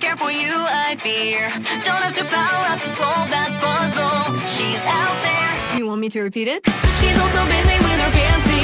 didn't care for you, I fear. Don't have to power up this solve that puzzle. She's out there. You want me to repeat it? She's also busy with her fancy.